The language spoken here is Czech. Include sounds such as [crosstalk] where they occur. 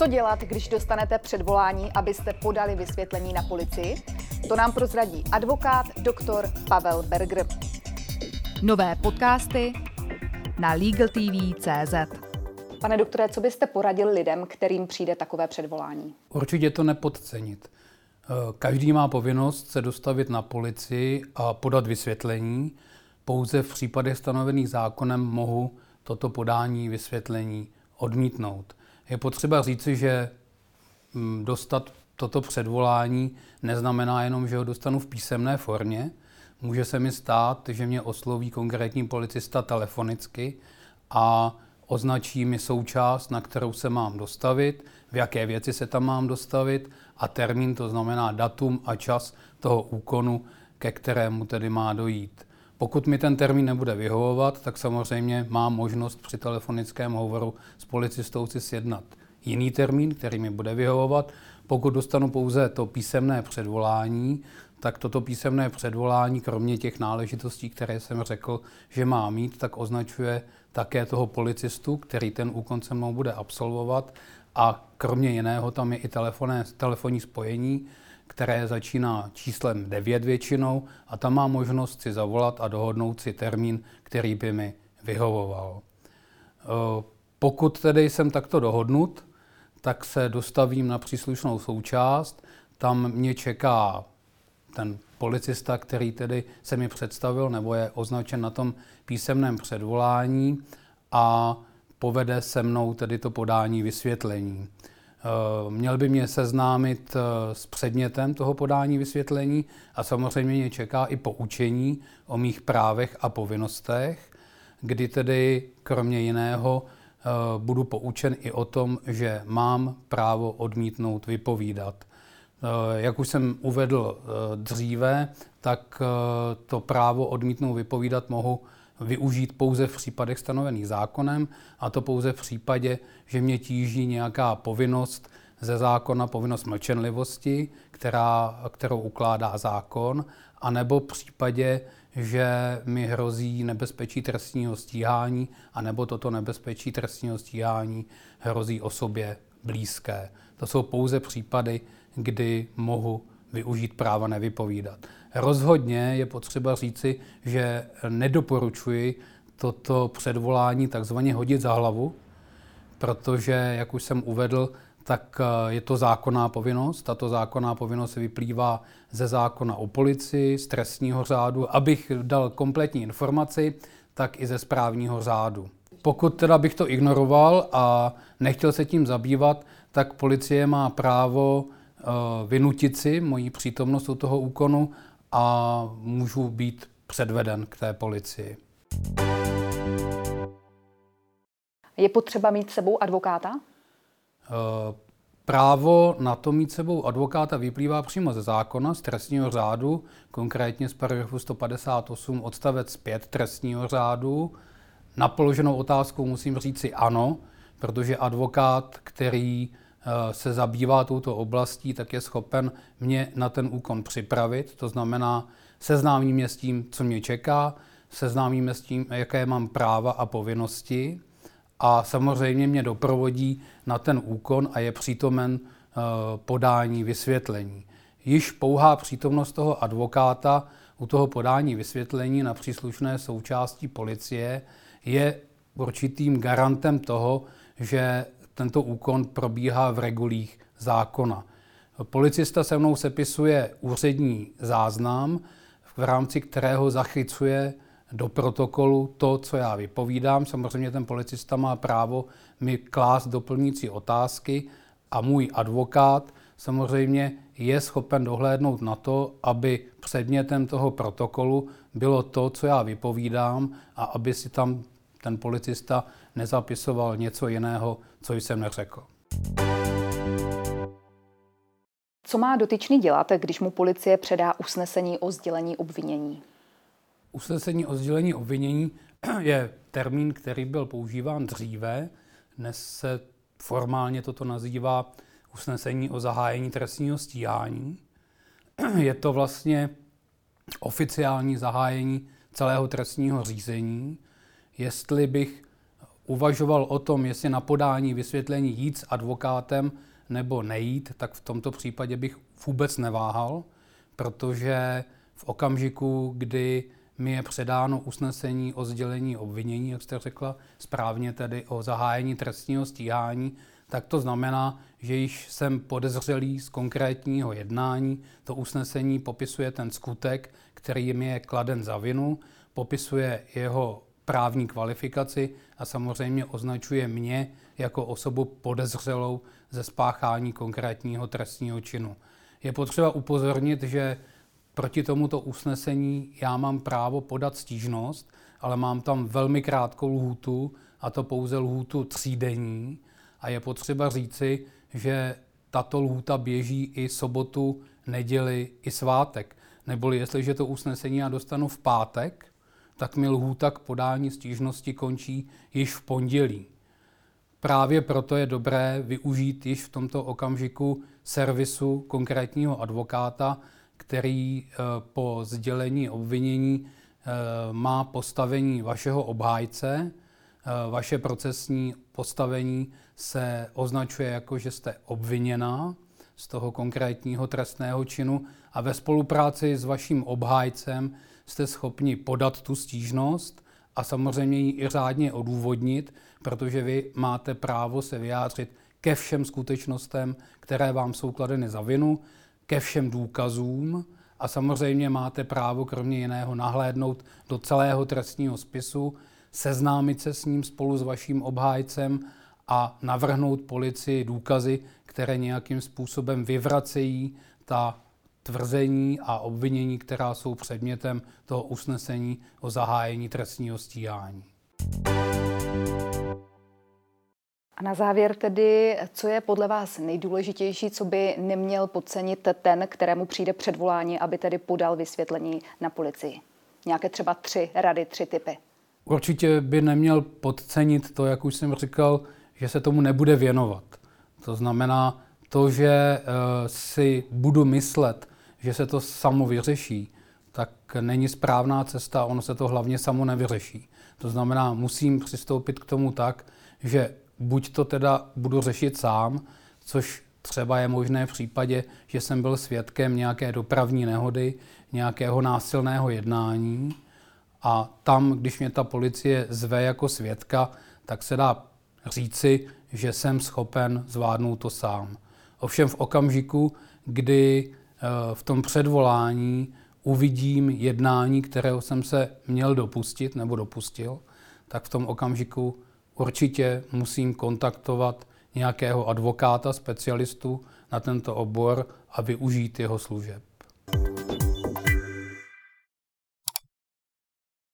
Co dělat, když dostanete předvolání, abyste podali vysvětlení na policii? To nám prozradí advokát doktor Pavel Berger. Nové podcasty na LegalTV.cz Pane doktore, co byste poradil lidem, kterým přijde takové předvolání? Určitě to nepodcenit. Eh, každý má povinnost se dostavit na policii a podat vysvětlení. Pouze v případech stanovených zákonem mohu toto podání vysvětlení odmítnout. Je potřeba říci, že mm, dostat toto předvolání neznamená jenom, že ho dostanu v písemné formě. Může se mi stát, že mě osloví konkrétní policista telefonicky a označí mi součást, na kterou se mám dostavit, v jaké věci se tam mám dostavit a termín, to znamená datum a čas toho úkonu, ke kterému tedy má dojít. Pokud mi ten termín nebude vyhovovat, tak samozřejmě mám možnost při telefonickém hovoru s policistou si sjednat jiný termín, který mi bude vyhovovat. Pokud dostanu pouze to písemné předvolání, tak toto písemné předvolání, kromě těch náležitostí, které jsem řekl, že má mít, tak označuje také toho policistu, který ten úkon se mnou bude absolvovat. A kromě jiného tam je i telefonní spojení, které začíná číslem 9 většinou a tam má možnost si zavolat a dohodnout si termín, který by mi vyhovoval. E, pokud tedy jsem takto dohodnut, tak se dostavím na příslušnou součást, tam mě čeká ten policista, který tedy se mi představil nebo je označen na tom písemném předvolání a povede se mnou tedy to podání vysvětlení. Eh, měl by mě seznámit eh, s předmětem toho podání vysvětlení a samozřejmě mě čeká i poučení o mých právech a povinnostech, kdy tedy kromě jiného eh, budu poučen i o tom, že mám právo odmítnout vypovídat. Jak už jsem uvedl dříve, tak to právo odmítnout vypovídat mohu využít pouze v případech stanovených zákonem, a to pouze v případě, že mě tíží nějaká povinnost ze zákona, povinnost mlčenlivosti, která, kterou ukládá zákon, anebo v případě, že mi hrozí nebezpečí trestního stíhání, anebo toto nebezpečí trestního stíhání hrozí osobě blízké. To jsou pouze případy, kdy mohu využít práva nevypovídat. Rozhodně je potřeba říci, že nedoporučuji toto předvolání takzvaně hodit za hlavu, protože, jak už jsem uvedl, tak eh, je to zákonná povinnost. Tato zákonná povinnost vyplývá ze zákona o policii, z trestního řádu. Abych dal kompletní informaci, tak i ze správního řádu. Pokud teda bych to ignoroval a nechtěl se tím zabývat, tak policie má právo vynutit si moji přítomnost u toho úkonu a můžu být předveden k té policii. Je potřeba mít sebou advokáta? Eh, právo na to mít sebou advokáta vyplývá přímo ze zákona, z trestního řádu, konkrétně z paragrafu 158 odstavec 5 trestního řádu. Na položenou otázku musím říct si ano, protože advokát, který Eh, se zabývá touto oblastí, tak je schopen mě na ten úkon připravit. To znamená, seznámí mě s tím, co mě čeká, seznámí mě s tím, jaké mám práva a povinnosti a samozřejmě mě doprovodí na ten úkon a je přítomen eh, podání vysvětlení. Již pouhá přítomnost toho advokáta u toho podání vysvětlení na příslušné součásti policie je určitým garantem toho, že tento úkon probíhá v regulích zákona. Policista se mnou sepisuje úřední záznam, v rámci kterého zachycuje do protokolu to, co já vypovídám. Samozřejmě ten policista má právo mi klást doplňující otázky a můj advokát samozřejmě je schopen dohlédnout na to, aby předmětem toho protokolu bylo to, co já vypovídám a aby si tam ten policista nezapisoval něco jiného, co jsem neřekl. Co má dotyčný dělat, když mu policie předá usnesení o sdělení obvinění? Usnesení o sdělení obvinění [clears throat] je termín, který byl používán dříve. Dnes se formálně toto nazývá usnesení o zahájení trestního stíhání. [clears throat] Je to vlastně oficiální zahájení celého trestního řízení. Jestli bych uvažoval o tom, jestli na podání vysvětlení jít s advokátem nebo nejít, tak v tomto případě bych vůbec neváhal, protože v okamžiku, kdy mi je předáno usnesení o sdělení obvinění, jak jste řekla, správně tedy o zahájení trestního stíhání, tak to znamená, že již jsem podezřelý z konkrétního jednání. To usnesení popisuje ten skutek, který mi je kladen za vinu, popisuje jeho právní kvalifikaci a samozřejmě označuje mě jako osobu podezřelou ze spáchání konkrétního trestního činu. Je potřeba upozornit, že proti tomuto usnesení já mám právo podat stížnost, ale mám tam velmi krátkou lhůtu, a to pouze lhůtu třídenní. A je potřeba říci, že tato lhůta běží i sobotu, neděli, i svátek. Neboli jestliže to usnesení já dostanu v pátek, tak mi lhůta k podání stížnosti končí již v pondělí. Právě proto je dobré využít již v tomto okamžiku servisu konkrétního advokáta, který eh, po sdělení obvinění eh, má postavení vašeho obhájce. Eh, vaše procesní postavení se označuje jako, že jste obviněná z toho konkrétního trestného činu a ve spolupráci s vaším obhájcem jste schopni podat tu stížnost a samozřejmě ji i řádně odůvodnit, protože vy máte právo se vyjádřit ke všem skutečnostem, které vám jsou kladeny za vinu, ke všem důkazům a samozřejmě máte právo kromě jiného nahlédnout do celého trestního spisu, seznámit se s ním spolu s vaším obhájcem a navrhnout policii důkazy, které nějakým způsobem vyvracejí ta tvrzení a obvinění, která jsou předmětem toho usnesení o zahájení trestního stíhání. A na závěr tedy, co je podle vás nejdůležitější, co by neměl podcenit ten, kterému přijde předvolání, aby tedy podal vysvětlení na policii? Nějaké třeba tři rady, tři typy. Určitě by neměl podcenit to, jak už jsem říkal, že se tomu nebude věnovat. To znamená to, že eh, si budu myslet, že se to samo vyřeší, tak není správná cesta, ono se to hlavně samo nevyřeší. To znamená, musím přistoupit k tomu tak, že buď to teda budu řešit sám, což třeba je možné v případě, že jsem byl svědkem nějaké dopravní nehody, nějakého násilného jednání a tam, když mě ta policie zve jako svědka, tak se dá říci, že jsem schopen zvládnout to sám. Ovšem v okamžiku, kdy v tom předvolání uvidím jednání, kterého jsem se měl dopustit nebo dopustil, tak v tom okamžiku určitě musím kontaktovat nějakého advokáta, specialistu na tento obor a využít jeho služeb.